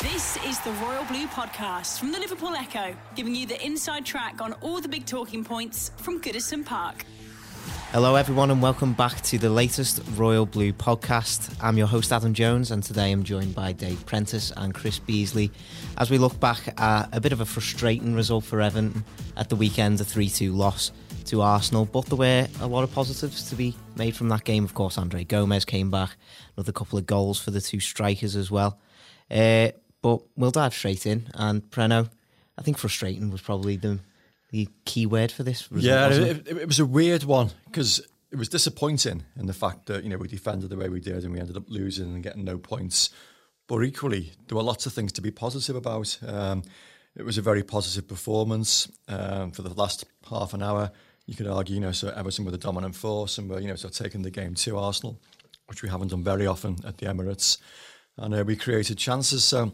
This is the Royal Blue Podcast from the Liverpool Echo, giving you the inside track on all the big talking points from Goodison Park. Hello, everyone, and welcome back to the latest Royal Blue podcast. I'm your host, Adam Jones, and today I'm joined by Dave Prentice and Chris Beasley as we look back at a bit of a frustrating result for Everton at the weekend, a 3 2 loss to Arsenal. But there were a lot of positives to be made from that game. Of course, Andre Gomes came back, another couple of goals for the two strikers as well. Uh, but we'll dive straight in. And Preno, I think frustrating was probably the the key word for this. Result, yeah, it? It, it, was a weird one because it was disappointing in the fact that you know we defended the way we did and we ended up losing and getting no points. But equally, there were lots of things to be positive about. Um, it was a very positive performance um, for the last half an hour. You could argue, you know, so Everton were the dominant force and were, you know, so taking the game to Arsenal, which we haven't done very often at the Emirates and uh, we created chances. So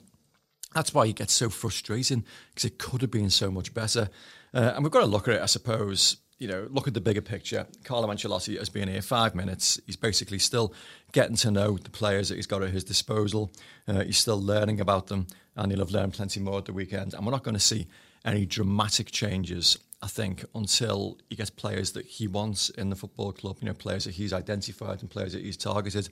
that's why it gets so frustrating because it could have been so much better. Uh, and we've got to look at it, I suppose. You know, look at the bigger picture. Carlo Ancelotti has been here five minutes. He's basically still getting to know the players that he's got at his disposal. Uh, he's still learning about them, and he'll have learned plenty more at the weekend. And we're not going to see any dramatic changes, I think, until he gets players that he wants in the football club. You know, players that he's identified and players that he's targeted.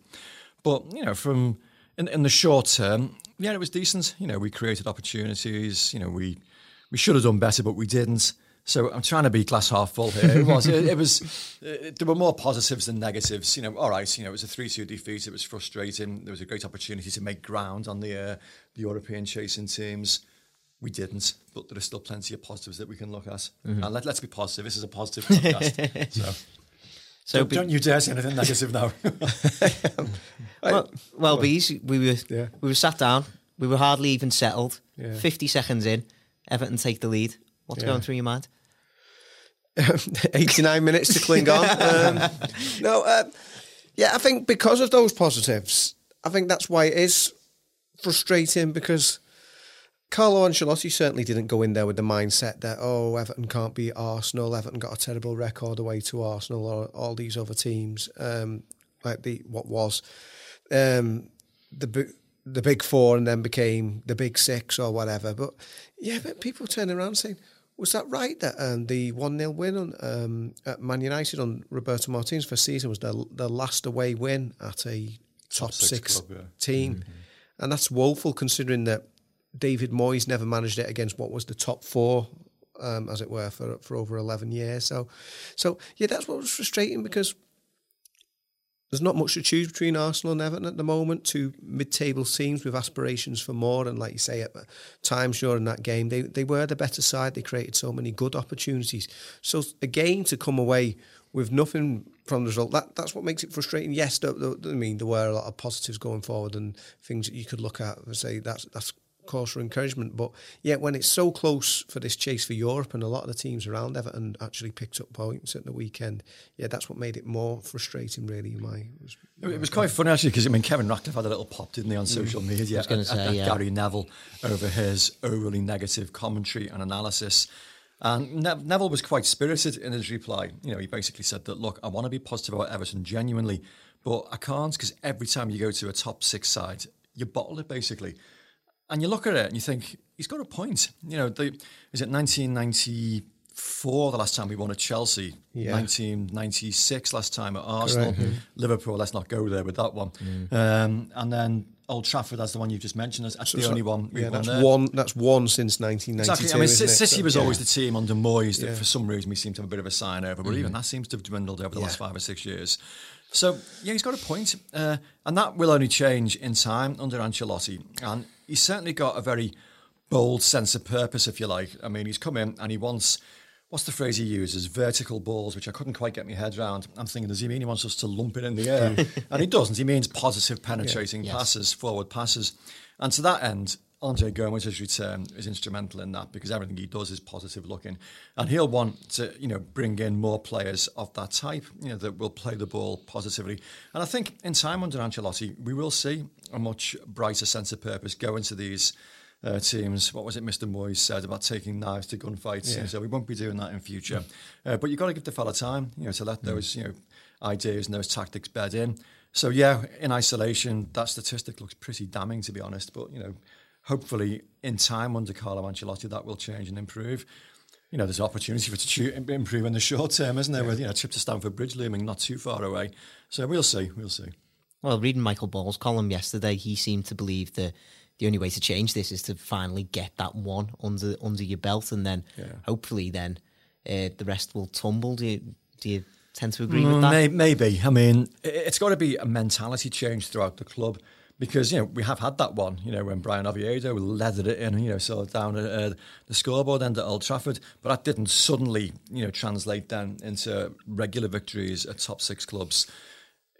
But you know, from in, in the short term, yeah, it was decent. You know, we created opportunities. You know, we we should have done better, but we didn't. So I'm trying to be glass half full here. It was, it, it was, it, there were more positives than negatives. You know, all right. You know, it was a three-two defeat. It was frustrating. There was a great opportunity to make ground on the uh, the European chasing teams. We didn't, but there are still plenty of positives that we can look at. Mm-hmm. And let, us be positive. This is a positive podcast. so. So don't, be, don't, you dare say anything negative now. well, well, bees, we were yeah. we were sat down. We were hardly even settled. Yeah. Fifty seconds in, Everton take the lead. What's yeah. going through your mind? 89 minutes to cling on. Um, no, uh, yeah, I think because of those positives, I think that's why it is frustrating because Carlo Ancelotti certainly didn't go in there with the mindset that oh Everton can't beat Arsenal, Everton got a terrible record away to Arsenal or all these other teams um, like the what was um, the the big four and then became the big six or whatever. But yeah, but people turn around saying. Was that right that um, the 1 0 win on, um, at Man United on Roberto Martinez for season was the, the last away win at a top, top six, six club, yeah. team? Mm-hmm. And that's woeful considering that David Moyes never managed it against what was the top four, um, as it were, for for over eleven years. So, so yeah, that's what was frustrating because there's not much to choose between Arsenal and Everton at the moment. Two mid-table teams with aspirations for more, and like you say, at times during that game, they they were the better side. They created so many good opportunities. So again, to come away with nothing from the result, that that's what makes it frustrating. Yes, I mean there were a lot of positives going forward and things that you could look at and say that's that's cause for encouragement. But yet, when it's so close for this chase for Europe, and a lot of the teams around Everton actually picked up points at the weekend, yeah, that's what made it more frustrating. Really, my, was, my it was quite funny actually because I mean Kevin Ratcliffe had a little pop, didn't he, on mm. social mm. media? I was say, at, at yeah. Gary Neville over his overly negative commentary and analysis. And ne- Neville was quite spirited in his reply. You know, he basically said that, look, I want to be positive about Everton genuinely, but I can't because every time you go to a top six side, you bottle it basically. And you look at it and you think, he's got a point. You know, the, is it 1994, the last time we won at Chelsea? Yeah. 1996, last time at Arsenal. Mm-hmm. Liverpool, let's not go there with that one. Mm. Um, and then Old Trafford, that's the one you've just mentioned. That's so, the only one we've yeah, that's there. one. That's one since 1992. Exactly. I mean, City was yeah. always the team under Moyes that, yeah. for some reason, we seem to have a bit of a sign over. But mm. even that seems to have dwindled over the last five or six years. So yeah, he's got a point, uh, and that will only change in time under Ancelotti. And he's certainly got a very bold sense of purpose, if you like. I mean, he's come in and he wants what's the phrase he uses? Vertical balls, which I couldn't quite get my head around. I'm thinking, does he mean he wants us to lump it in the air? and he doesn't. He means positive penetrating Yeah. Yes. passes, forward passes. And to that end, Andre Gomes's return is instrumental in that because everything he does is positive looking. And he'll want to, you know, bring in more players of that type, you know, that will play the ball positively. And I think in time under Ancelotti, we will see a much brighter sense of purpose go into these uh, teams. What was it Mr. Moyes said about taking knives to gunfights? Yeah. So we won't be doing that in future. Uh, but you've got to give the fella time, you know, to let those, you know, ideas and those tactics bed in. So yeah, in isolation, that statistic looks pretty damning, to be honest. But you know, hopefully in time under Carlo Ancelotti, that will change and improve. You know, there's opportunity for it to improve in the short term, isn't there? With you know, trip to Stamford Bridge looming not too far away. So we'll see, we'll see. Well, reading Michael Ball's column yesterday, he seemed to believe that the only way to change this is to finally get that one under under your belt, and then Yeah. hopefully then uh, the rest will tumble. Do you do you tend to agree with that? May- Maybe. I mean, it's got to be a mentality change throughout the club because, you know, we have had that one, you know, when Bryan Oviedo leathered it in, you know, sort of down uh, the scoreboard end at Old Trafford. But that didn't suddenly, you know, translate then into regular victories at top six clubs.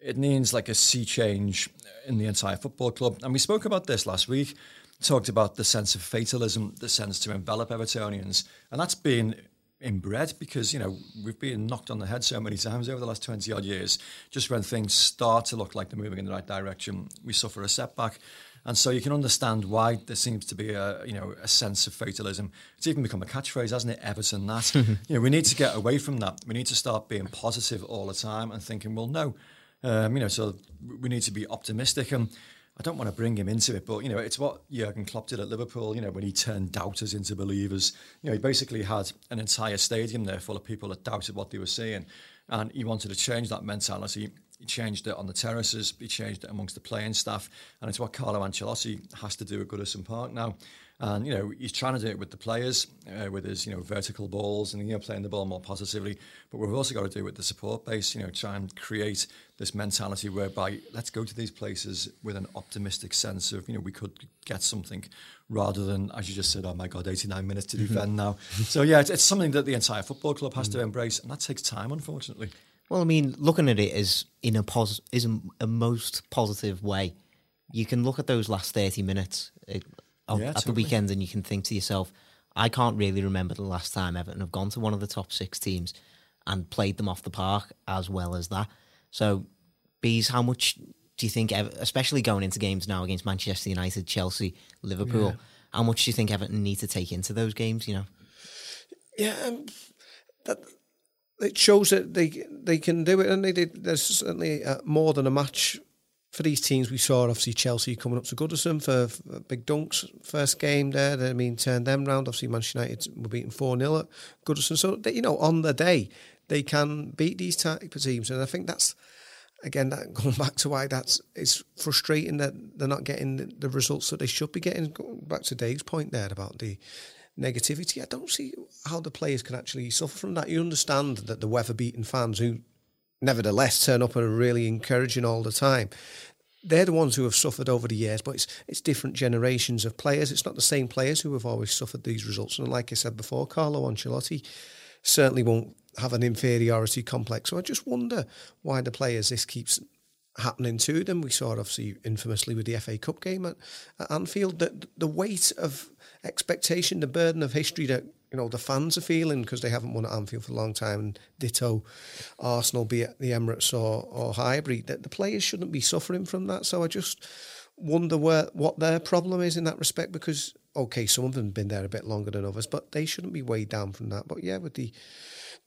It needs like a sea change in the entire football club. And we spoke about this last week, talked about the sense of fatalism that tends to envelop Evertonians. And that's been inbred because, you know, we've been knocked on the head so many times over the last 20 odd years. Just when things start to look like they're moving in the right direction, we suffer a setback. And so you can understand why there seems to be a you know a sense of fatalism. It's even become a catchphrase, hasn't it? Everton that. you know, we need to get away from that. We need to start being positive all the time and thinking, well, no, um, you know, so we need to be optimistic. And I don't want to bring him into it, but you know, it's what Jurgen Klopp did at Liverpool. You know, when he turned doubters into believers. You know, he basically had an entire stadium there full of people that doubted what they were seeing, and he wanted to change that mentality. He changed it on the terraces. He changed it amongst the playing staff, and it's what Carlo Ancelotti has to do at Goodison Park now. And you know he's trying to do it with the players, uh, with his you know vertical balls and you know playing the ball more positively. But we've also got to do it with the support base. You know, try and create this mentality whereby let's go to these places with an optimistic sense of you know we could get something, rather than as you just said, oh my god, 89 minutes to defend now. So yeah, it's, it's something that the entire football club has to embrace, and that takes time, unfortunately. Well, I mean, looking at it as in a pos is a, a most positive way. You can look at those last thirty minutes uh, of, Yeah, at the weekend, and you can think to yourself, "I can't really remember the last time Everton have gone to one of the top six teams and played them off the park as well as that." So, bees, how much do you think, especially going into games now against Manchester United, Chelsea, Liverpool, how much do you think Everton need to take into those games? You know, Yeah, um, that it shows that they they can do it, and they did. There's certainly uh, more than a match for these teams. We saw obviously Chelsea coming up to Goodison for, for Big Dunk's first game there. They, I mean, turned them round. Obviously, Manchester United were beaten four 0 at Goodison. So they, you know, on the day they can beat these type of teams, and I think that's. Again, that going back to why that's it's frustrating that they're not getting the, the results that they should be getting. Going back to Dave's point there about the negativity, I don't see how the players can actually suffer from that. You understand that the weather-beaten fans who, nevertheless, turn up and are really encouraging all the time. They're the ones who have suffered over the years, but it's it's different generations of players. It's not the same players who have always suffered these results. And like I said before, Carlo Ancelotti certainly won't have an inferiority complex. So I just wonder why the players this keeps happening to them. We saw it obviously infamously with the FA Cup game at, at Anfield. That the weight of expectation, the burden of history that you know the fans are feeling because they haven't won at Anfield for a long time, and ditto Arsenal, be it the Emirates or or Highbury. That the players shouldn't be suffering from that. So I just wonder where what their problem is in that respect because okay, some of them have been there a bit longer than others, but they shouldn't be weighed down from that. But yeah, with the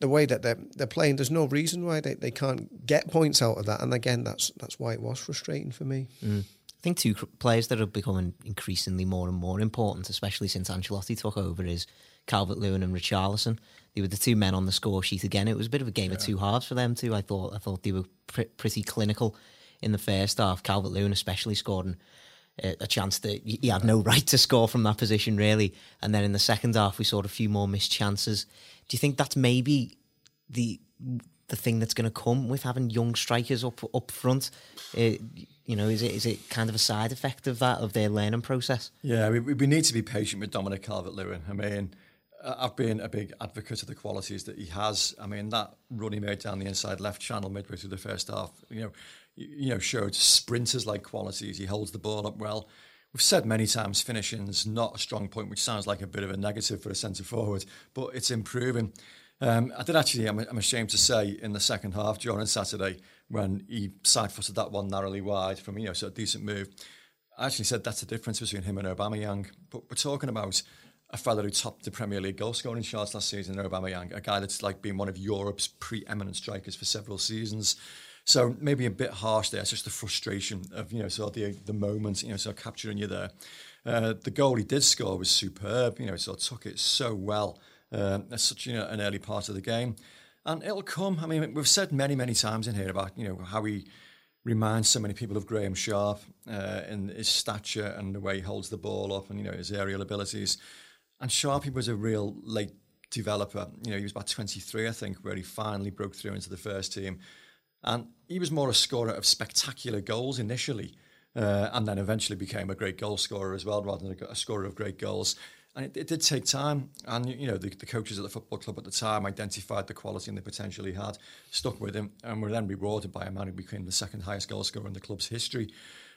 the way that they're they're playing, there's no reason why they, they can't get points out of that. And again, that's that's why it was frustrating for me. Mm. I think two players that are becoming increasingly more and more important, especially since Ancelotti took over, is Calvert Lewin and Richarlison. They were the two men on the score sheet again. It was a bit of a game of two halves for them too. I thought I thought they were pr- pretty clinical in the first half. Calvert Lewin especially scoring a, a chance that he had no right to score from that position really. And then in the second half, we saw a few more missed chances. Do you think that's maybe the the thing that's going to come with having young strikers up up front? Uh, you know, is it is it kind of a side effect of that of their learning process? Yeah, we, we need to be patient with Dominic Calvert-Lewin. I mean, I've been a big advocate of the qualities that he has. I mean, that run he made down the inside left channel midway through the first half, you know, you know, showed sprinters like qualities. He holds the ball up well. We've said many times finishing's not a strong point, which sounds like a bit of a negative for a centre forward, but it's improving. Um, I did actually, I'm, I'm, ashamed to say, in the second half during Saturday, when he side footed that one narrowly wide from, you know, so a decent move, I actually said that's the difference between him and Aubameyang. But we're talking about a fellow who topped the Premier League goal scoring charts last season, Aubameyang, a guy that's like been one of Europe's preeminent strikers for several seasons. So maybe a bit harsh there. It's just the frustration of you know sort of the the moment, you know, sort of capturing you there. Uh, the goal he did score was superb. You know, sort of took it so well uh, at such you know, an early part of the game, and it'll come. I mean, we've said many many times in here about you know how he reminds so many people of Graeme Sharp uh, in his stature and the way he holds the ball up and you know his aerial abilities. And Sharpie was a real late developer. You know, he was about 23, I think, where he finally broke through into the first team. And he was more a scorer of spectacular goals initially, uh, and then eventually became a great goal scorer as well, rather than a, scorer of great goals. And it, it, did take time. And, you know, the, the, coaches at the football club at the time identified the quality and the potential he had, stuck with him, and were then rewarded by a man who became the second highest goal scorer in the club's history.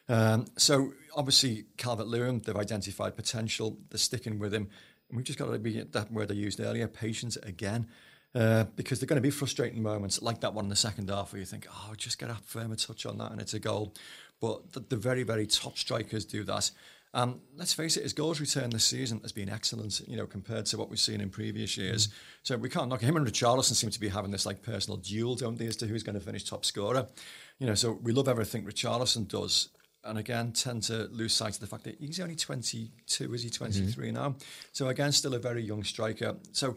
Um, so, obviously, Calvert Lewin, they've identified potential, they're sticking with him. And we've just got to be that word I used earlier, patience again. Uh, because they're going to be frustrating moments like that one in the second half where you think, oh, just get a firmer touch on that and it's a goal. But the, the very, very top strikers do that. Um, let's face it, his goals return this season has been excellent, you know, compared to what we've seen in previous years. Mm. So we can't knock him and Richarlison seem to be having this like personal duel, don't they, as to who's going to finish top scorer. You know, so we love everything Richarlison does. And again, tend to lose sight of the fact that he's only 22, is he 23 mm-hmm. now? So again, still a very young striker. So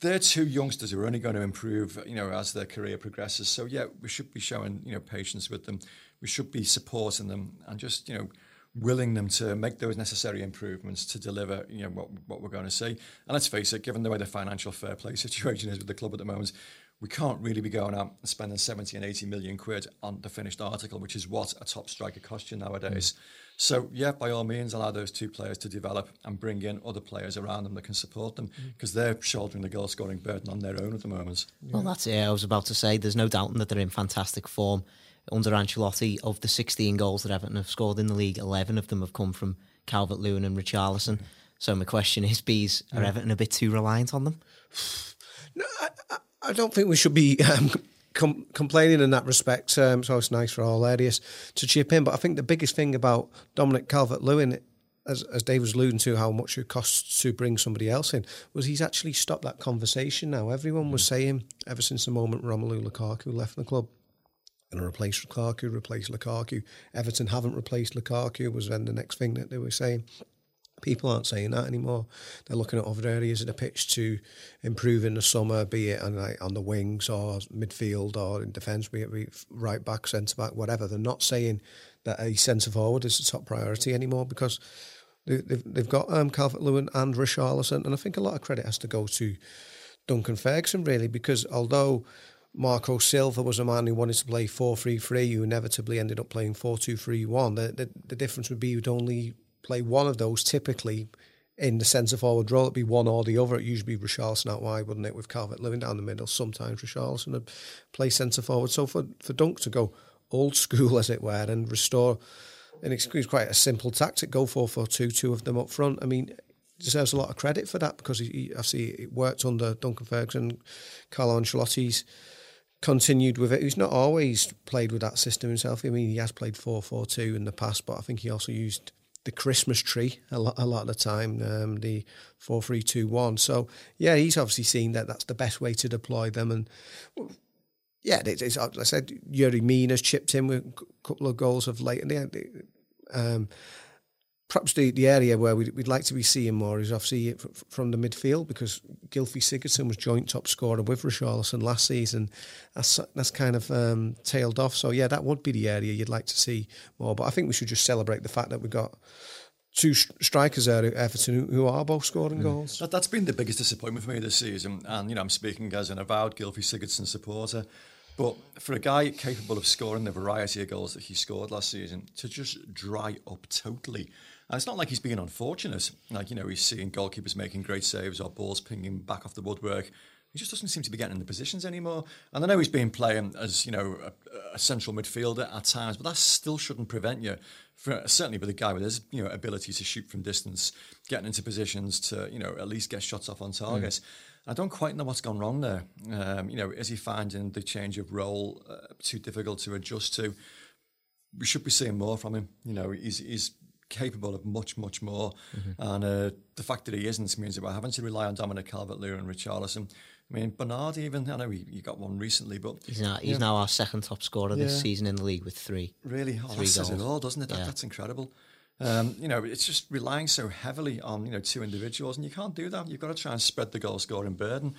they're two youngsters who are only going to improve, you know, as their career progresses. So yeah, we should be showing, you know, patience with them. We should be supporting them and just, you know, willing them to make those necessary improvements to deliver, you know, what what we're going to see. And let's face it, given the way the financial fair play situation is with the club at the moment, we can't really be going out and spending 70 and 80 million quid on the finished article, which is what a top striker costs you nowadays. Mm. So, yeah, by all means, allow those two players to develop and bring in other players around them that can support them because mm. they're shouldering the goal scoring burden on their own at the moment. Yeah. Well, that's it. I was about to say there's no doubting that they're in fantastic form under Ancelotti. Of the 16 goals that Everton have scored in the league, 11 of them have come from Calvert Lewin and Richarlison. Mm. So, my question is, Bees, are Everton a bit too reliant on them? No, I, I don't think we should be um, com- complaining in that respect. Um, so it's nice for all areas to chip in. But I think the biggest thing about Dominic Calvert Lewin, as, as Dave was alluding to, how much it costs to bring somebody else in, was he's actually stopped that conversation now. Everyone was saying, ever since the moment Romelu Lukaku left the club, and replace Lukaku, replace Lukaku. Everton haven't replaced Lukaku, was then the next thing that they were saying. People aren't saying that anymore. They're looking at other areas of the pitch to improve in the summer, be it on, like, on the wings or midfield or in defence, be it right back, centre back, whatever. They're not saying that a centre forward is the top priority anymore because they've, they've got um, Calvert Lewin and Richarlison. And I think a lot of credit has to go to Duncan Ferguson, really, because although Marco Silva was a man who wanted to play 4 3 3, who inevitably ended up playing 4 2 3 1, the, the, the difference would be you'd only play one of those typically in the centre forward role. It'd be one or the other. It usually be Richarlison out wide, wouldn't it, with Calvert Lewin down the middle. Sometimes Richarlison would play centre forward. So for, for Dunk to go old school, as it were, and restore, and it's quite a simple tactic, go 4 4 2, two of them up front. I mean, deserves a lot of credit for that because he I see it worked under Duncan Ferguson, Carlo Ancelotti's continued with it. He's not always played with that system himself. I mean, he has played 4 4 2 in the past, but I think he also used the Christmas tree a lot, a lot of the time, um, the four three two one. So yeah, he's obviously seen that that's the best way to deploy them, and yeah, it's, it's, I said Yerry Mina's chipped in with a couple of goals of late, and they, um, perhaps the, the area where we'd, we'd like to be seeing more is obviously from the midfield because Gylfi Sigurdsson was joint top scorer with Richarlison last season. That's that's kind of um, tailed off. So yeah, that would be the area you'd like to see more. But I think we should just celebrate the fact that we've got two strikers there at Everton who are both scoring mm. goals. That, has been the biggest disappointment for me this season. And, you know, I'm speaking as an avowed Gylfi Sigurdsson supporter. But for a guy capable of scoring the variety of goals that he scored last season, to just dry up totally And it's not like he's being unfortunate. Like, you know, he's seeing goalkeepers making great saves or balls pinging back off the woodwork. He just doesn't seem to be getting in the positions anymore. And I know he's been playing as, you know, a, a central midfielder at times, but that still shouldn't prevent you, for, certainly with a guy with his, you know, ability to shoot from distance, getting into positions to, you know, at least get shots off on target. Mm. I don't quite know what's gone wrong there. Um, you know, is he finding the change of role uh, too difficult to adjust to? We should be seeing more from him. You know, he's, he's capable of much, much more. Mm-hmm. And uh, the fact that he isn't means that we're having to rely on Dominic Calvert-Lewin and Richarlison. I mean, Bernard even, I know he, he got one recently, but... He's now, he's now our second top scorer yeah. this season in the league with three. Really? Oh, three that goals. says it all, doesn't it? That, yeah. That's incredible. Um, you know, it's just relying so heavily on, you know, two individuals, and you can't do that. You've got to try and spread the goal scoring burden.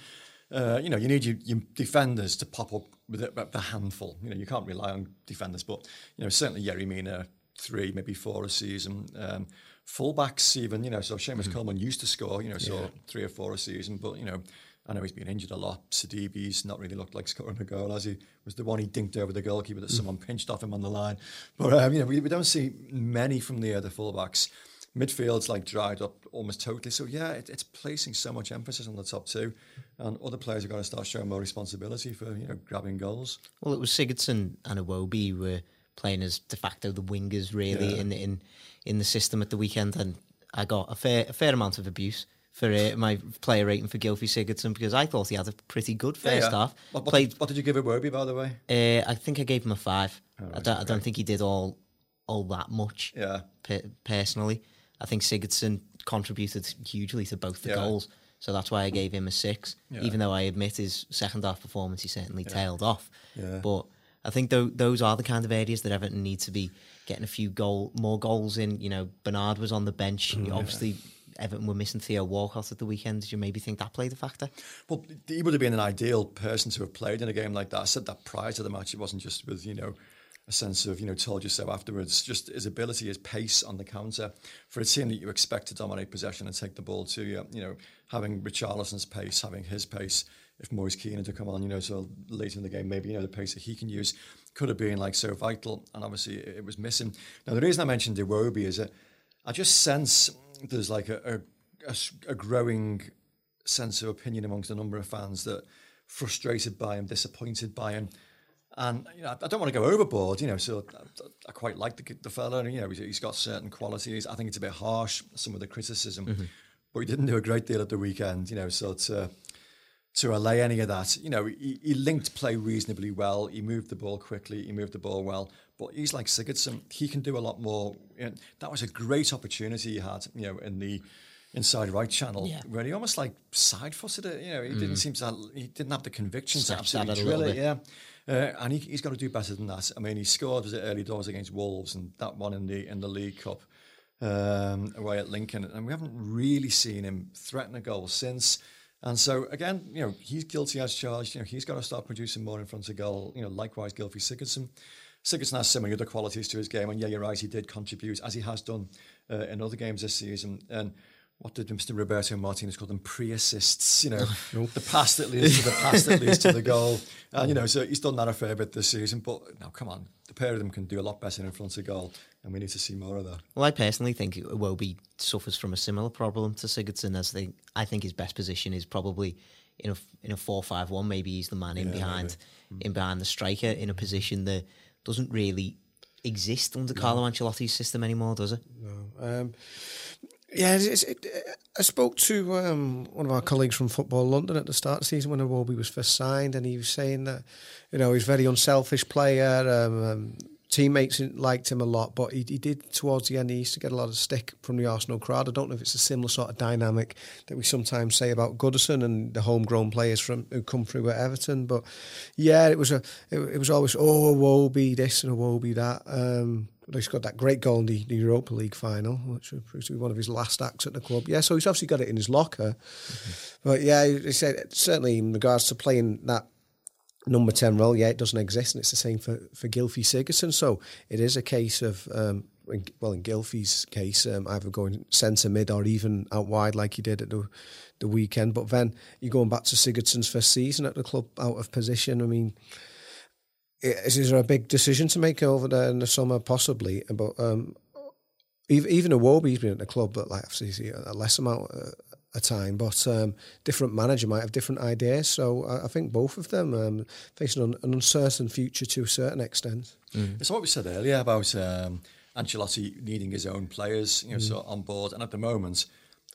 Uh, you know, you need your, your, defenders to pop up with a, a, handful. You know, you can't rely on defenders, but, you know, certainly Yerry Mina, three, maybe four a season. Um, fullbacks even, you know, so Seamus mm-hmm. Coleman used to score, you know, so yeah. three or four a season, but, you know, I know he's been injured a lot. Sidibe's not really looked like scoring a goal as he was the one he dinked over the goalkeeper that mm. someone pinched off him on the line. But um, you know, we, we, don't see many from the other fullbacks. Midfield's like dried up almost totally. So yeah, it, it's placing so much emphasis on the top two, and other players are going to start showing more responsibility for you know grabbing goals. Well, it was Sigurdsson and Iwobi were playing as de facto the wingers really yeah. in in in the system at the weekend, and I got a fair a fair amount of abuse for uh, my player rating for Gylfi Sigurdsson because I thought he had a pretty good first yeah, yeah. half. What, what, Played, what did you give Iwobi, by the way? Uh, I think I gave him a five. Oh, I, don't. I don't think he did all all that much. Yeah. Per- personally, I think Sigurdsson contributed hugely to both the yeah. goals, so that's why I gave him a six. Even though I admit his second half performance, he certainly tailed off. But I think th- those are the kind of areas that Everton need to be getting a few goal more goals in. You know, Bernard was on the bench. Mm, obviously Everton were missing Theo Walcott at the weekend. Did you maybe think that played a factor? Well, he would have been an ideal person to have played in a game like that. I said that prior to the match. It wasn't just with, you know, a sense of, you know, told you so afterwards. Just his ability, his pace on the counter for a team that you expect to dominate possession and take the ball to you. You know, having Richarlison's pace, having his pace. If Moise Kean to come on, you know, so later in the game, maybe, you know, the pace that he can use could have been like so vital. And obviously it was missing. Now, the reason I mentioned Iwobi is that I just sense there's like a, a, a, growing sense of opinion amongst a number of fans that frustrated by him, disappointed by him. And you know, I don't want to go overboard, you know. So I, quite like the, the fella. You know, he's got certain qualities. I think it's a bit harsh some of the criticism, mm-hmm. but he didn't do a great deal at the weekend. You know, so to to allay any of that, you know, he, he linked play reasonably well. He moved the ball quickly. He moved the ball well. But he's like Sigurdsson. He can do a lot more. Know, that was a great opportunity he had, you know, in the inside right channel yeah. where he almost like side footed it. You know, he mm. didn't seem to. Have, he didn't have the conviction to absolutely drill it. Yeah. Uh, and he, has got to do better than that. I mean, he scored was it early doors against Wolves and that one in the in the League Cup um, away at Lincoln, and we haven't really seen him threaten a goal since. And so again, you know, he's guilty as charged. You know, he's got to start producing more in front of goal. You know, likewise, Gylfi Sigurdsson. Sigurdsson has similar other qualities to his game, and yeah, you're right, he did contribute as he has done uh, in other games this season. And what did Mr. Roberto Martinez call them? Pre-assists, you know, the pass that leads to the pass that leads to the goal. And, you know, so he's done that a fair bit this season. But now, come on, the pair of them can do a lot better in front of goal, and we need to see more of that. Well, I personally think Iwobi suffers from a similar problem to Sigurdsson. As they, I think his best position is probably in a in a four five one. Maybe he's the man in yeah, behind, maybe. in behind the striker in a position that doesn't really exist under no. Carlo Ancelotti's system anymore, does it? No. Um, yeah, it's, it, I spoke to um, one of our colleagues from Football London at the start of the season when Iwobi was first signed, and he was saying that you know he's a very unselfish player. Um, um, teammates liked him a lot, but he, he, did towards the end. He used to get a lot of stick from the Arsenal crowd. I don't know if it's a similar sort of dynamic that we sometimes say about Goodison and the homegrown players from who come through at Everton. But yeah, it was a it, it was always oh woe be this and woe be that. Um, he's got that great goal in the, the Europa League final, which proved to be one of his last acts at the club. Yeah, so he's obviously got it in his locker. Mm-hmm. But yeah, he said certainly in regards to playing that number 10 role, yeah, it doesn't exist. And it's the same for, for Gylfi Sigurdsson. So it is a case of, um, in, well, in Gylfi's case, um, either going centre mid or even out wide like he did at the, the weekend. But then you're going back to Sigurdsson's first season at the club out of position. I mean, is, is there a big decision to make over there in the summer? Possibly. But um, even Iwobi's been at the club, but like obviously a less amount uh, a time, but um, different manager might have different ideas. So I, I think both of them um, facing an, an, uncertain future to a certain extent. Mm. It's what we said earlier about um, Ancelotti needing his own players, you know, mm. so on board, and at the moment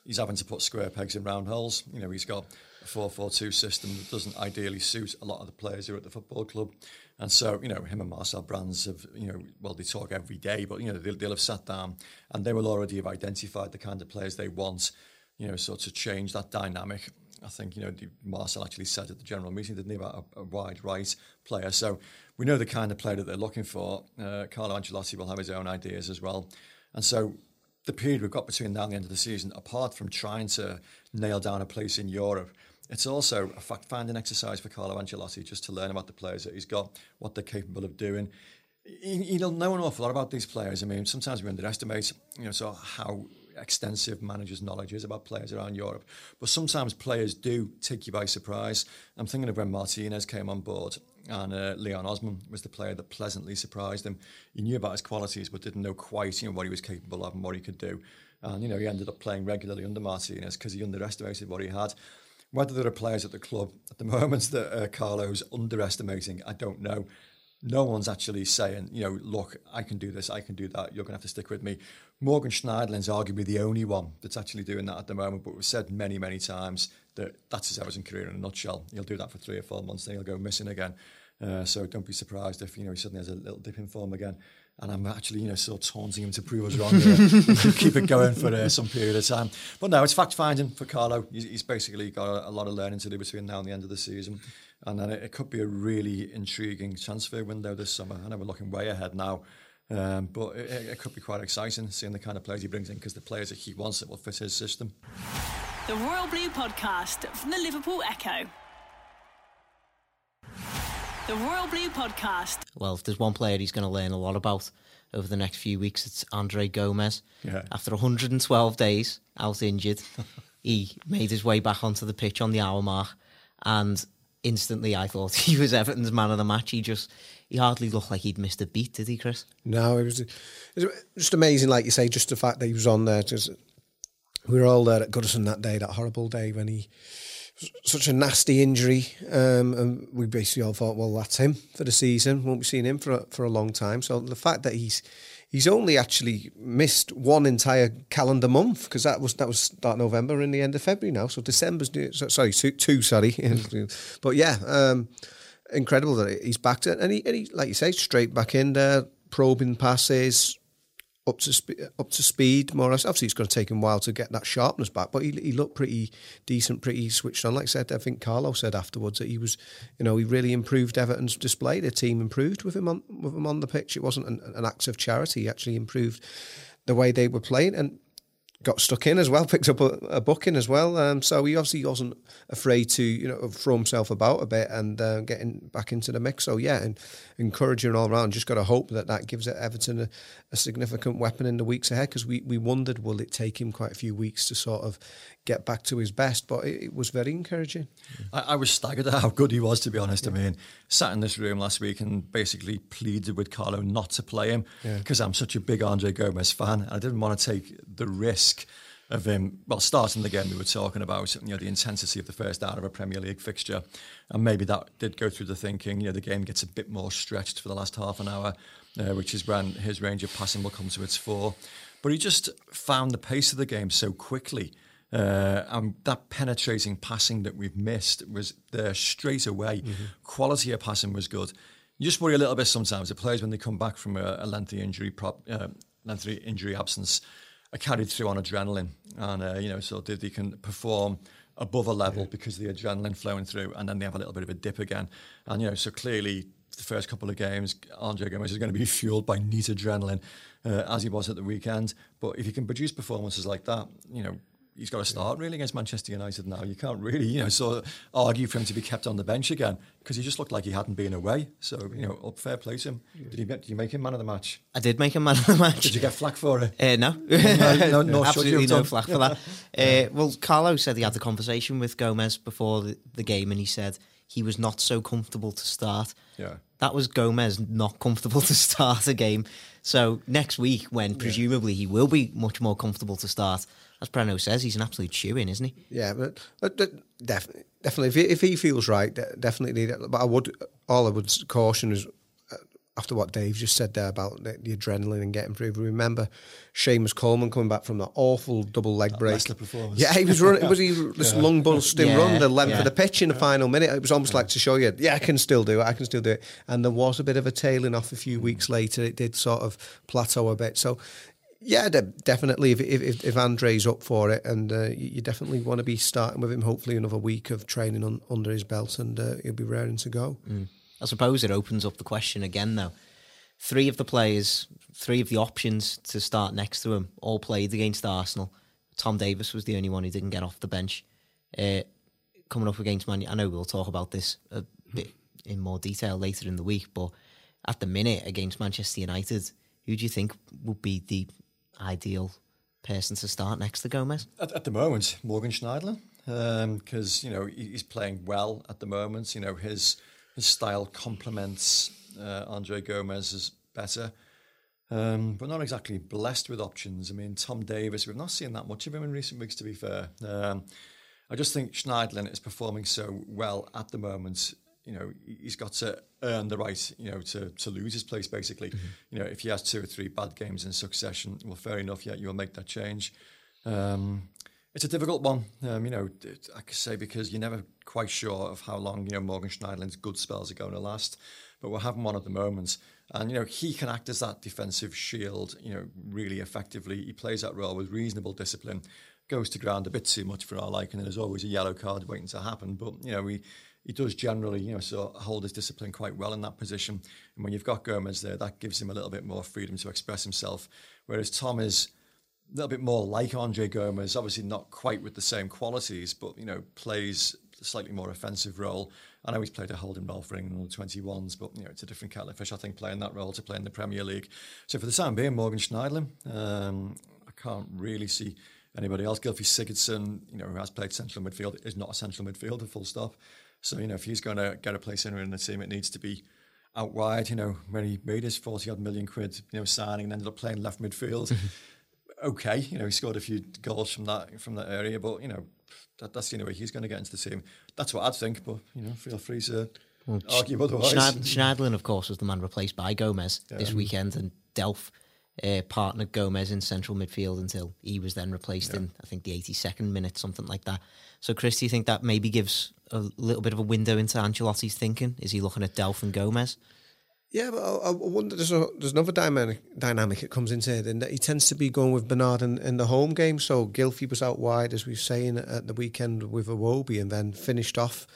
he's having to put square pegs in round holes. You know, he's got a 4-4-2 system that doesn't ideally suit a lot of the players who are at the football club. And so, you know, him and Marcel Brands have, you know, well, they talk every day, but, you know, they'll, they'll have sat down and they will already have identified the kind of players they want you know, sort of change that dynamic. I think, you know, Marcel actually said at the general meeting, didn't he, about a, a wide right player. So we know the kind of player that they're looking for. Uh, Carlo Ancelotti will have his own ideas as well. And so the period we've got between now and the end of the season, apart from trying to nail down a place in Europe, it's also a fact-finding exercise for Carlo Ancelotti just to learn about the players that he's got, what they're capable of doing. He, will know an awful lot about these players. I mean, sometimes we underestimate, you know, so how extensive managers' knowledge is about players around Europe. But sometimes players do take you by surprise. I'm thinking of when Martinez came on board and uh, Leon Osman was the player that pleasantly surprised him. He knew about his qualities but didn't know quite you know, what he was capable of and what he could do. And you know he ended up playing regularly under Martinez because he underestimated what he had. Whether there are players at the club at the moment that uh, Carlo's underestimating, I don't know no one's actually saying, you know, look, I can do this, I can do that, you're going to have to stick with me. Morgan Schneiderlin's arguably the only one that's actually doing that at the moment, but we've said many, many times that that's his Everton career in a nutshell. He'll do that for three or four months, then he'll go missing again. Uh, so don't be surprised if, you know, he suddenly has a little dip in form again. And I'm actually, you know, sort of taunting him to prove us wrong keep it going for uh, some period of time. But no, it's fact finding for Carlo. He's, he's basically got a, a lot of learning to do between now and the end of the season and then it, it, could be a really intriguing transfer window this summer. I know we're looking way ahead now, um, but it, it, could be quite exciting seeing the kind of players he brings in because the players that he wants that will fit his system. The Royal Blue Podcast from the Liverpool Echo. The Royal Blue Podcast. Well, if there's one player he's going to learn a lot about over the next few weeks, it's Andre Gomes. Yeah. After 112 days out injured, he made his way back onto the pitch on the hour mark and instantly I thought he was Everton's man of the match. He just he hardly looked like he'd missed a beat, did he, Chris? No, it was, it was just amazing, like you say, just the fact that he was on there. Just, we were all there at Goodison that day, that horrible day when he such a nasty injury, um, and we basically all thought, well, that's him for the season. Won't be seeing him for a, for a long time. So the fact that he's he's only actually missed one entire calendar month because that was that was start November and the end of February now. So December's sorry two, two sorry, but yeah, um, incredible that he's back to and he, and he like you say straight back in there probing passes up to spe- up to speed more or less. Obviously, it's going to take him a while to get that sharpness back, but he, he looked pretty decent, pretty switched on. Like I said, I think Carlo said afterwards that he was, you know, he really improved Everton's display. The team improved with him on with him on the pitch. It wasn't an, an act of charity. He actually improved the way they were playing, and got stuck in as well, picked up a, a booking as well. Um, so he obviously wasn't afraid to, you know, throw himself about a bit and uh, getting back into the mix. So yeah, and encouraging all around. Just got to hope that that gives Everton a, a significant weapon in the weeks ahead because we, we wondered will it take him quite a few weeks to sort of get back to his best, but it, it was very encouraging. I, I, was staggered at how good he was, to be honest. Yeah. I mean, sat in this room last week and basically pleaded with Carlo not to play him because yeah. I'm such a big Andre Gomes fan. I didn't want to take the risk of him, well, starting the game, we were talking about you know the intensity of the first hour of a Premier League fixture, and maybe that did go through the thinking. You know, the game gets a bit more stretched for the last half an hour, uh, which is when his range of passing will come to its fore. But he just found the pace of the game so quickly. Uh, and that penetrating passing that we've missed was there straight away. Mm-hmm. Quality of passing was good. You just worry a little bit sometimes. The players when they come back from a, a lengthy injury, prop, uh, lengthy injury absence, are carried through on adrenaline, and uh, you know, so they, they can perform above a level yeah. because of the adrenaline flowing through, and then they have a little bit of a dip again. And you know, so clearly the first couple of games, Andre Gomes is going to be fueled by neat adrenaline, uh, as he was at the weekend. But if he can produce performances like that, you know, he's got to start really against Manchester United now. You can't really, you know, sort of argue for him to be kept on the bench again because he just looked like he hadn't been away. So, you know, up fair play to him. Did, you did you make him man of the match? I did make him man of the match. Did you get flack for it? Uh, no. no, no, no Absolutely no flack for that. Uh, well, Carlo said he had the conversation with Gomes before the, the game and he said he was not so comfortable to start. Yeah. that was Gomes not comfortable to start a game. So next week, when presumably he will be much more comfortable to start, as Breno says, he's an absolute shoe in, isn't he? Yeah, but, but, but definitely, definitely, if he, if he feels right, de- definitely. But I would, all I would caution is uh, after what Dave just said there about the, the adrenaline and getting through. Remember, Seamus Coleman coming back from that awful double leg break. Leicester performance. Yeah, he was running. Was he this lung busting Yeah, run the length yeah. of the pitch in the final minute? It was almost like to show you, yeah, I can still do it. I can still do it. And there was a bit of a tailing off a few weeks later. It did sort of plateau a bit. So. Yeah, de- definitely. If, if if Andre's up for it, and uh, you, definitely want to be starting with him. Hopefully, another week of training on, under his belt, and uh, he'll be raring to go. I suppose it opens up the question again, though. Three of the players, three of the options to start next to him, all played against Arsenal. Tom Davies was the only one who didn't get off the bench. Uh, coming up against Man, I know we'll talk about this a bit in more detail later in the week, but at the minute against Manchester United, who do you think would be the ideal person to start next to Gomes? At, at the moment, Morgan Schneiderlin, because you know he's playing well at the moment. You know his his style complements uh, Andre Gomes's better, um, but not exactly blessed with options. I mean, Tom Davies, we've not seen that much of him in recent weeks. To be fair, um, I just think Schneiderlin is performing so well at the moment. You know, he- he's got to earn the right, you know, to, to lose his place. Basically, you know, if he has two or three bad games in succession, well, fair enough. Yeah, you'll make that change. Um, it's a difficult one, um, you know. I could say because you're never quite sure of how long you know Morgan Schneiderlin's good spells are going to last. But we're having one at the moment, and you know he can act as that defensive shield, you know, really effectively. He plays that role with reasonable discipline. Goes to ground a bit too much for our liking, and there's always a yellow card waiting to happen. But you know he he does generally, you know, so hold his discipline quite well in that position. And when you've got Gomes there, that gives him a little bit more freedom to express himself. Whereas Tom is a little bit more like Andre Gomes, obviously not quite with the same qualities, but you know plays a slightly more offensive role. I know he's played a holding role for England under 21s, but you know it's a different kettle of fish. I think playing that role to play in the Premier League. So for the time being, Morgan Schneiderlin, um, I can't really see anybody else. Gylfi Sigurdsson, you know, who has played central midfield, is not a central midfielder. Full stop. So you know if he's going to get a place anywhere in the team, it needs to be out wide. You know, when he made his 40 odd million quid, you know, signing and ended up playing left midfield okay. You know, he scored a few goals from that from that area, but you know, that, that's the only way he's going to get into the team. That's what I'd think, but you know, feel free to argue otherwise. Schneid- Schneiderlin, of course, was the man replaced by Gomes this weekend, and Delph uh, partnered Gomes in central midfield until he was then replaced in, I think, the 82nd minute, something like that. So, Chris, do you think that maybe gives a little bit of a window into Ancelotti's thinking? Is he looking at Delph and Gomes? Yeah, but I, I wonder there's, a, there's another dynamic dynamic that comes into it, and that he tends to be going with Bernard in, in the home game. So Gylfi was out wide, as we were saying at the weekend with Iwobi, and then finished off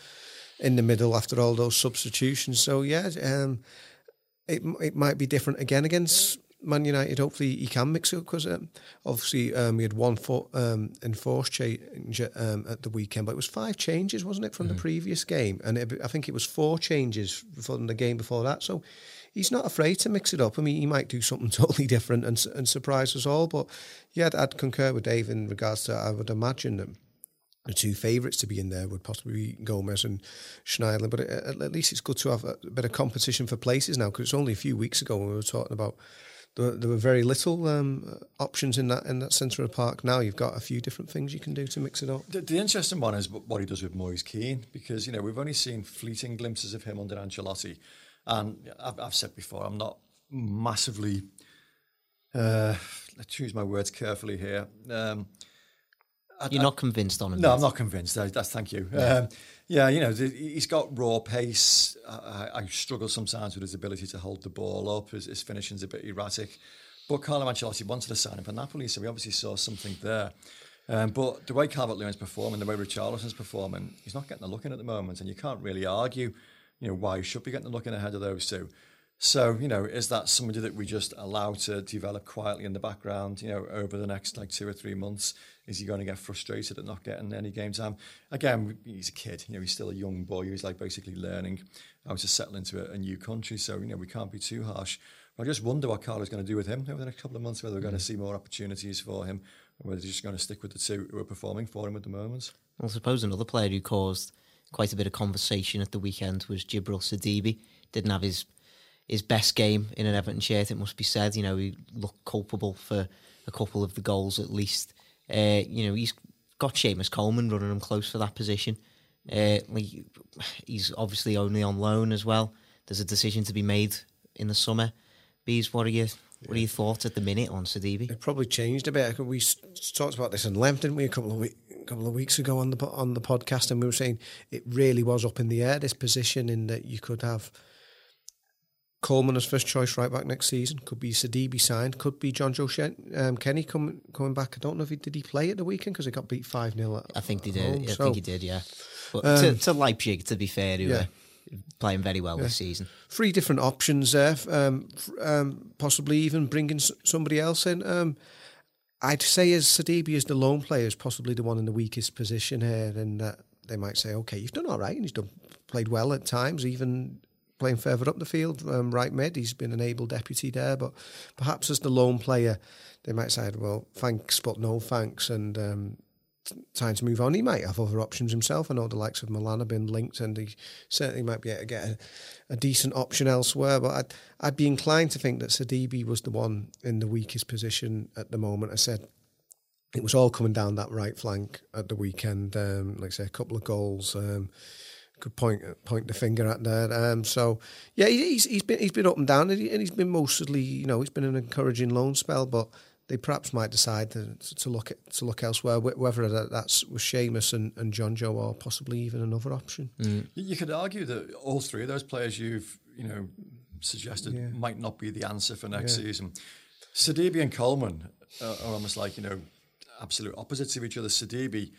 in the middle after all those substitutions. So yeah, um, it it might be different again against Man United. Hopefully he can mix it up because um, obviously um, he had one foot um, enforced change um, at the weekend, but it was five changes, wasn't it, from the previous game? And it, I think it was four changes from the game before that. So he's not afraid to mix it up. I mean, he might do something totally different and, and surprise us all. But yeah, I'd, concur with Dave in regards to I would imagine that the two favourites to be in there would possibly be Gomes and Schneider. But at, at least it's good to have a bit of competition for places now because it's only a few weeks ago when we were talking about there, there were very little um, options in that in that centre of the park. Now you've got a few different things you can do to mix it up. The, the interesting one is what he does with Moise Kean because you know we've only seen fleeting glimpses of him under Ancelotti, and I've, I've said before I'm not massively. Uh, let's choose my words carefully here. Um, You're not convinced on him? No, yet? I'm not convinced. That- That's thank you. Yeah, um, yeah you know, he's got raw pace. I, I struggle sometimes with his ability to hold the ball up. His, his finishing's a bit erratic. But Carlo Ancelotti wanted to sign him for Napoli, so we obviously saw something there. Um, but the way Calvert-Lewin's performing, the way Richarlison's performing, he's not getting a look in at the moment, and you can't really argue, you know, why he should be getting a look in ahead of those two. So, you know, is that somebody that we just allow to develop quietly in the background, you know, over the next like two or three months? Is he going to get frustrated at not getting any game time? Um, again, he's a kid, you know, he's still a young boy. He's like basically learning how to settle into a, a new country. So, you know, we can't be too harsh. But I just wonder what Carlo's going to do with him over the next couple of months, whether we're going to mm. see more opportunities for him or whether he's just going to stick with the two who are performing for him at the moment. I suppose another player who caused quite a bit of conversation at the weekend was Djibril Sidibe. didn't have his his best game in an Everton shirt. It must be said. You know, he looked culpable for a couple of the goals at least. Uh, you know, he's got Seamus Coleman running him close for that position. Uh, he's obviously only on loan as well. There's a decision to be made in the summer. Bees, what are you? What are your thoughts at the minute on Sidibe? It probably changed a bit. We talked about this in length, didn't we, a couple of weeks a couple of weeks ago on the on the podcast, and we were saying it really was up in the air. This position in that you could have Coleman as first choice right back next season. Could be Sidibe signed. Could be Jonjoe Shen, um, Kenny coming coming back. I don't know if he did he play at the weekend because he got beat five 0 I think he did. Home, I so. think he did. Yeah. But um, to, to, Leipzig, to be fair, who yeah. playing very well yeah. this season. Three different options there. Um, um, possibly even bringing somebody else in. Um, I'd say as Sidibe as the lone player is possibly the one in the weakest position here, and uh, they might say, okay, you've done all right, and he's done played well at times, even playing further up the field, um, right mid. He's been an able deputy there, but perhaps as the lone player, they might say, well, thanks, but no thanks, and um, time to move on. He might have other options himself. I know the likes of Milan have been linked, and he certainly might be able to get a, a decent option elsewhere. But I'd, I'd be inclined to think that Sidibe was the one in the weakest position at the moment. I said it was all coming down that right flank at the weekend. Um, like I say, a couple of goals. Um, could point point the finger at there. Um, so yeah, he's he's been he's been up and down, and, he, has been mostly you know he's been an encouraging loan spell, but they perhaps might decide to, to look at, to look elsewhere, whether that, that's with Seamus and, and Jonjoe or possibly even another option. Mm. You could argue that all three of those players you've you know suggested yeah. might not be the answer for next yeah. season. Sidibe and Coleman are, are almost like you know absolute opposites of each other. Sidibe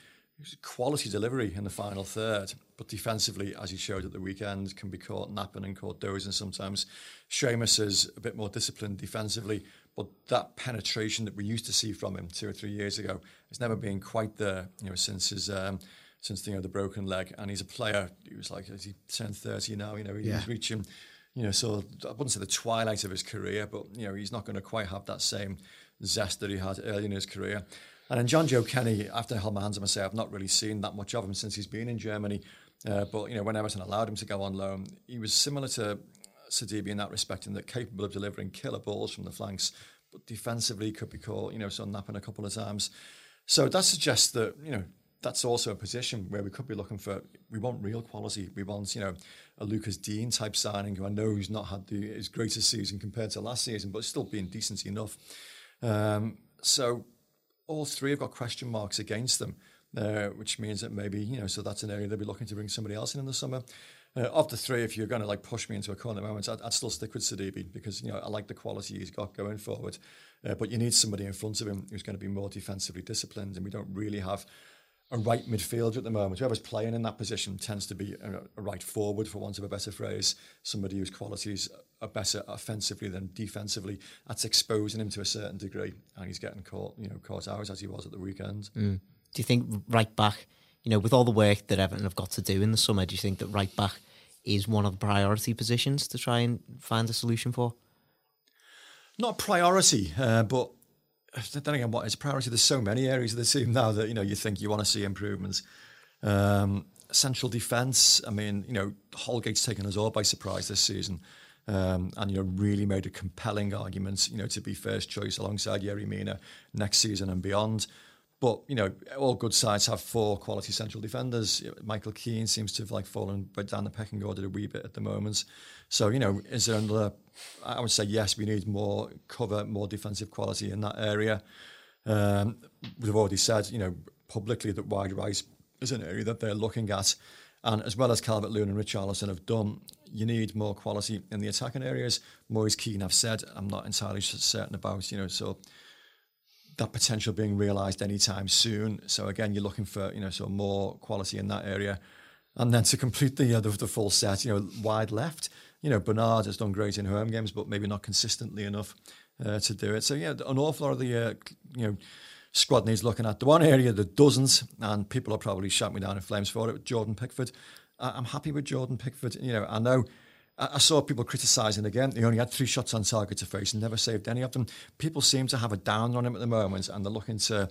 quality delivery in the final third, but defensively, as he showed at the weekend, can be caught napping and caught dozing sometimes. Seamus is a bit more disciplined defensively, but that penetration that we used to see from him two or three years ago has never been quite there. You know, since his um, since you know the broken leg, and he's a player. He was like, as he turned thirty now, you know, he's yeah. reaching. You know, so I wouldn't say the twilight of his career, but you know, he's not going to quite have that same zest that he had early in his career. And then Jonjoe Kenny, after I held my hands on myself, I've not really seen that much of him since he's been in Germany. Uh, but you know, when Everton allowed him to go on loan, he was similar to Sidibe in that respect, in that capable of delivering killer balls from the flanks, but defensively could be caught, you know, so napping a couple of times. So that suggests that you know that's also a position where we could be looking for. We want real quality. We want you know a Lucas Digne type signing who I know he's not had the, his greatest season compared to last season, but still being decent enough. Um, so all three have got question marks against them, uh, which means that maybe, you know, so that's an area they'll be looking to bring somebody else in in the summer. Uh, of the three, if you're going to like push me into a corner at the moment, I'd, I'd, still stick with Sidibe because you know I like the quality he's got going forward. Uh, but you need somebody in front of him who's going to be more defensively disciplined, and we don't really have a right midfielder at the moment. Whoever's playing in that position tends to be a, a, right forward, for want of a better phrase. Somebody whose qualities are better offensively than defensively. That's exposing him to a certain degree, and he's getting caught, you know, caught out as he was at the weekend. Mm. Do you think right back, you know, with all the work that Everton have got to do in the summer, do you think that right back is one of the priority positions to try and find a solution for? Not priority, uh, but then again, what is priority? There's so many areas of the team now that you know you think you want to see improvements. Um, central defence. I mean, you know, Holgate's taken us all by surprise this season, um, and you know, really made a compelling argument, you know, to be first choice alongside Yerry Mina next season and beyond. But you know, all good sides have four quality central defenders. Michael Keane seems to have like fallen down the pecking order a wee bit at the moment. So you know, is there another? I would say yes. We need more cover, more defensive quality in that area. Um, we've already said, you know, publicly that wide right is an area that they're looking at, and as well as Calvert Lewin and Richarlison have done, you need more quality in the attacking areas. Moise Kean, I've said, I'm not entirely certain about. You know, so that potential being realised anytime soon. So again, you're looking for you know so more quality in that area, and then to complete the uh, the, the, full set, you know, wide left. You know, Bernard has done great in home games, but maybe not consistently enough uh, to do it. So yeah, an awful lot of the uh, you know squad needs looking at. The one area that doesn't, and people are probably shut me down in flames for it, Jordan Pickford. I'm happy with Jordan Pickford. You know, I know I, saw people criticising again. He only had three shots on target to face and never saved any of them. People seem to have a down on him at the moment, and they're looking to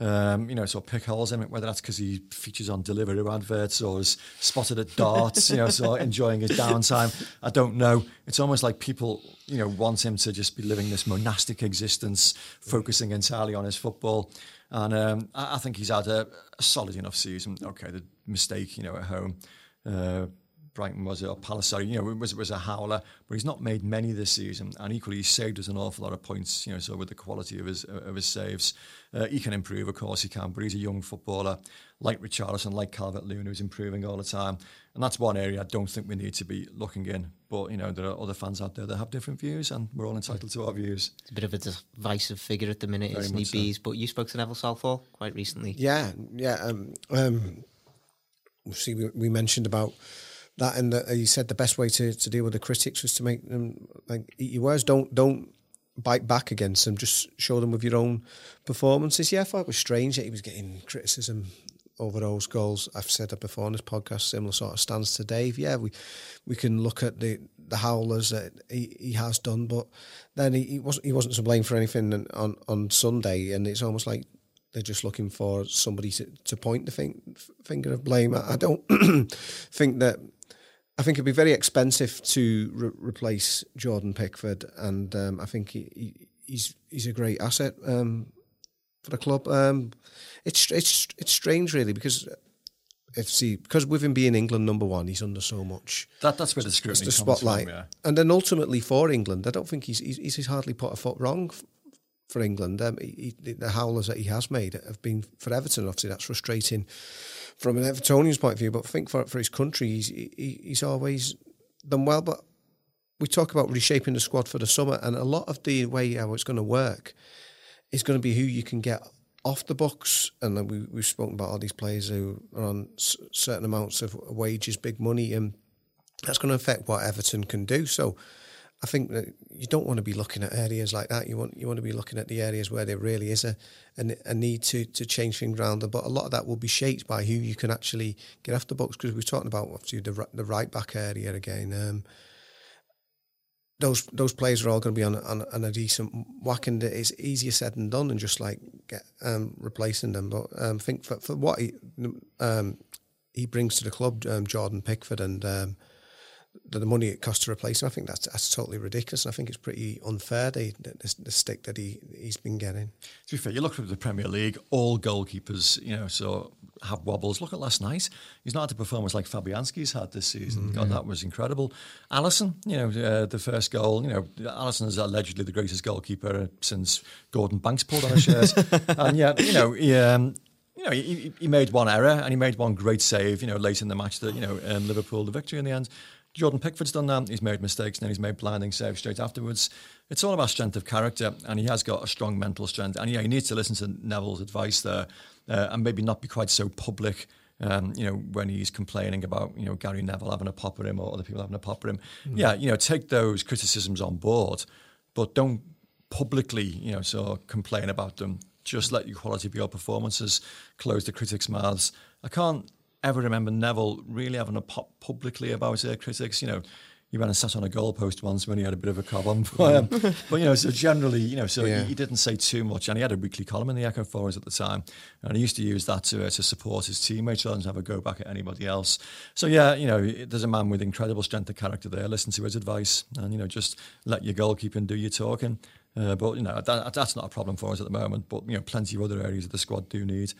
Um, you know, sort of pick holes in it, whether that's because he features on Deliveroo adverts or is spotted at darts, you know, so enjoying his downtime. I don't know. It's almost like people, you know, want him to just be living this monastic existence, focusing entirely on his football. And um, I, I, think he's had a, a, solid enough season. Okay, the mistake, you know, at home. Uh, Brighton was it, or Palace, sorry, you know, it was, it was a howler, but he's not made many this season. And equally, he's saved us an awful lot of points, you know, so with the quality of his of his saves. Uh, he can improve, of course he can, but he's a young footballer, like Richarlison, like Calvert-Lewin, who's improving all the time. And that's one area I don't think we need to be looking in. But, you know, there are other fans out there that have different views, and we're all entitled to our views. It's a bit of a divisive figure at the minute, Very isn't he, Bees? So. But you spoke to Neville Southall quite recently. Yeah, yeah. Um, um, see, we, we mentioned about that, and uh, he said the best way to, to deal with the critics was to make them like eat your words. Don't don't bite back against them. Just show them with your own performances. Yeah, I thought it was strange that he was getting criticism over those goals. I've said that before on this podcast. Similar sort of stance to Dave. Yeah, we we can look at the the howlers that he, he has done, but then he, he wasn't he wasn't to blame for anything on on Sunday, and it's almost like they're just looking for somebody to, to point the thing, finger of blame. I, I don't think that I think it'd be very expensive to re- replace Jordan Pickford, and um, I think he, he, he's he's a great asset um, for the club. Um, it's it's it's strange, really, because FC because with him being England number one, he's under so much. That that's where the scrutiny the spotlight, from, yeah. and then ultimately for England, I don't think he's he's, he's hardly put a foot wrong for England. Um, he, the howlers that he has made have been for Everton. Obviously, that's frustrating from an Evertonian's point of view, but I think for for his country, he's he, he's always done well. But we talk about reshaping the squad for the summer, and a lot of the way how it's going to work is going to be who you can get off the books. And then we we've spoken about all these players who are on certain amounts of wages, big money, and that's going to affect what Everton can do. So I think that you don't want to be looking at areas like that. You want you want to be looking at the areas where there really is a a, a need to to change things around. But a lot of that will be shaped by who you can actually get off the books. Because we're talking about the the right back area again. Um, those those players are all going to be on, on, on a decent whack, and it's easier said than done, and just like get um, replacing them. But um, I think for, for what he um, he brings to the club, um, Jordan Pickford, and um, the money it costs to replace him, I think that's that's totally ridiculous. And I think it's pretty unfair the, the, the stick that he he's been getting. To be fair, you look at the Premier League, all goalkeepers, you know, so have wobbles. Look at last night; he's not had a performance like Fabianski's had this season. Mm-hmm. God, that was incredible. Alisson, you know, uh, the first goal. You know, Alisson is allegedly the greatest goalkeeper since Gordon Banks pulled on his shirt, and yet, you know, he. Um, you know, he, he, made one error and he made one great save, you know, late in the match that, you know, um, Liverpool the victory in the end. Jordan Pickford's done that. He's made mistakes and then he's made blinding saves straight afterwards. It's all about strength of character, and he has got a strong mental strength. And yeah, he needs to listen to Neville's advice there, uh, and maybe not be quite so public. Um, you know, when he's complaining about you know Gary Neville having a pop at him or other people having a pop at him, mm. yeah, you know, take those criticisms on board, but don't publicly, you know, so complain about them. Just let your quality of your performances close the critics' mouths. I can't ever remember Neville really having a pop publicly about uh, critics. You know, he went and sat on a goalpost once when he had a bit of a problem. Um, but you know, so generally, you know, so yeah. he, he, didn't say too much, and he had a weekly column in the Echo Forwards at the time, and he used to use that to uh, to support his teammates rather than have a go back at anybody else. So yeah, you know, there's a man with incredible strength of character there. Listen to his advice, and you know, just let your goalkeeping do your talking. Uh, but you know, that, that's not a problem for us at the moment. But you know, plenty of other areas of the squad do need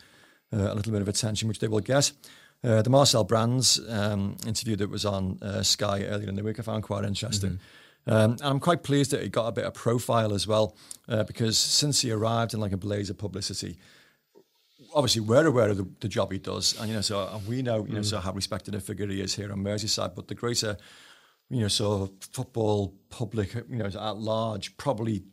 uh, a little bit of attention, which they will get. Uh, the Marcel Brands um, interview that was on uh, Sky earlier in the week, I found quite interesting. Mm-hmm. Um, and I'm quite pleased that he got a bit of profile as well, uh, because since he arrived in like a blaze of publicity, obviously we're aware of the, the job he does, and you know, so and we know, you know, mm. so how respected a figure he is here on Merseyside. But the greater, you know, so football public, you know, at large, probably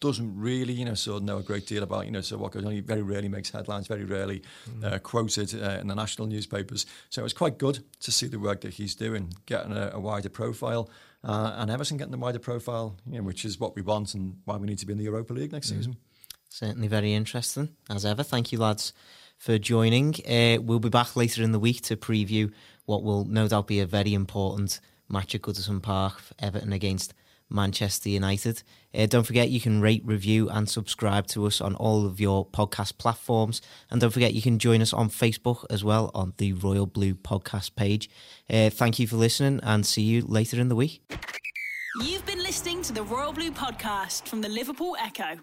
doesn't really, you know, sort of know a great deal about, you know, so what goes on. He very rarely makes headlines, very rarely mm. uh, quoted uh, in the national newspapers. So it was quite good to see the work that he's doing, getting a, a wider profile, uh, and Everton getting the wider profile, you know, which is what we want and why we need to be in the Europa League next mm. season. Certainly very interesting, as ever. Thank you, lads, for joining. Uh, we'll be back later in the week to preview what will no doubt be a very important match at Goodison Park, Everton against Manchester United. Uh, don't forget you can rate, review, and subscribe to us on all of your podcast platforms. And don't forget you can join us on Facebook as well on the Royal Blue podcast page. Uh, thank you for listening and see you later in the week. You've been listening to the Royal Blue podcast from the Liverpool Echo.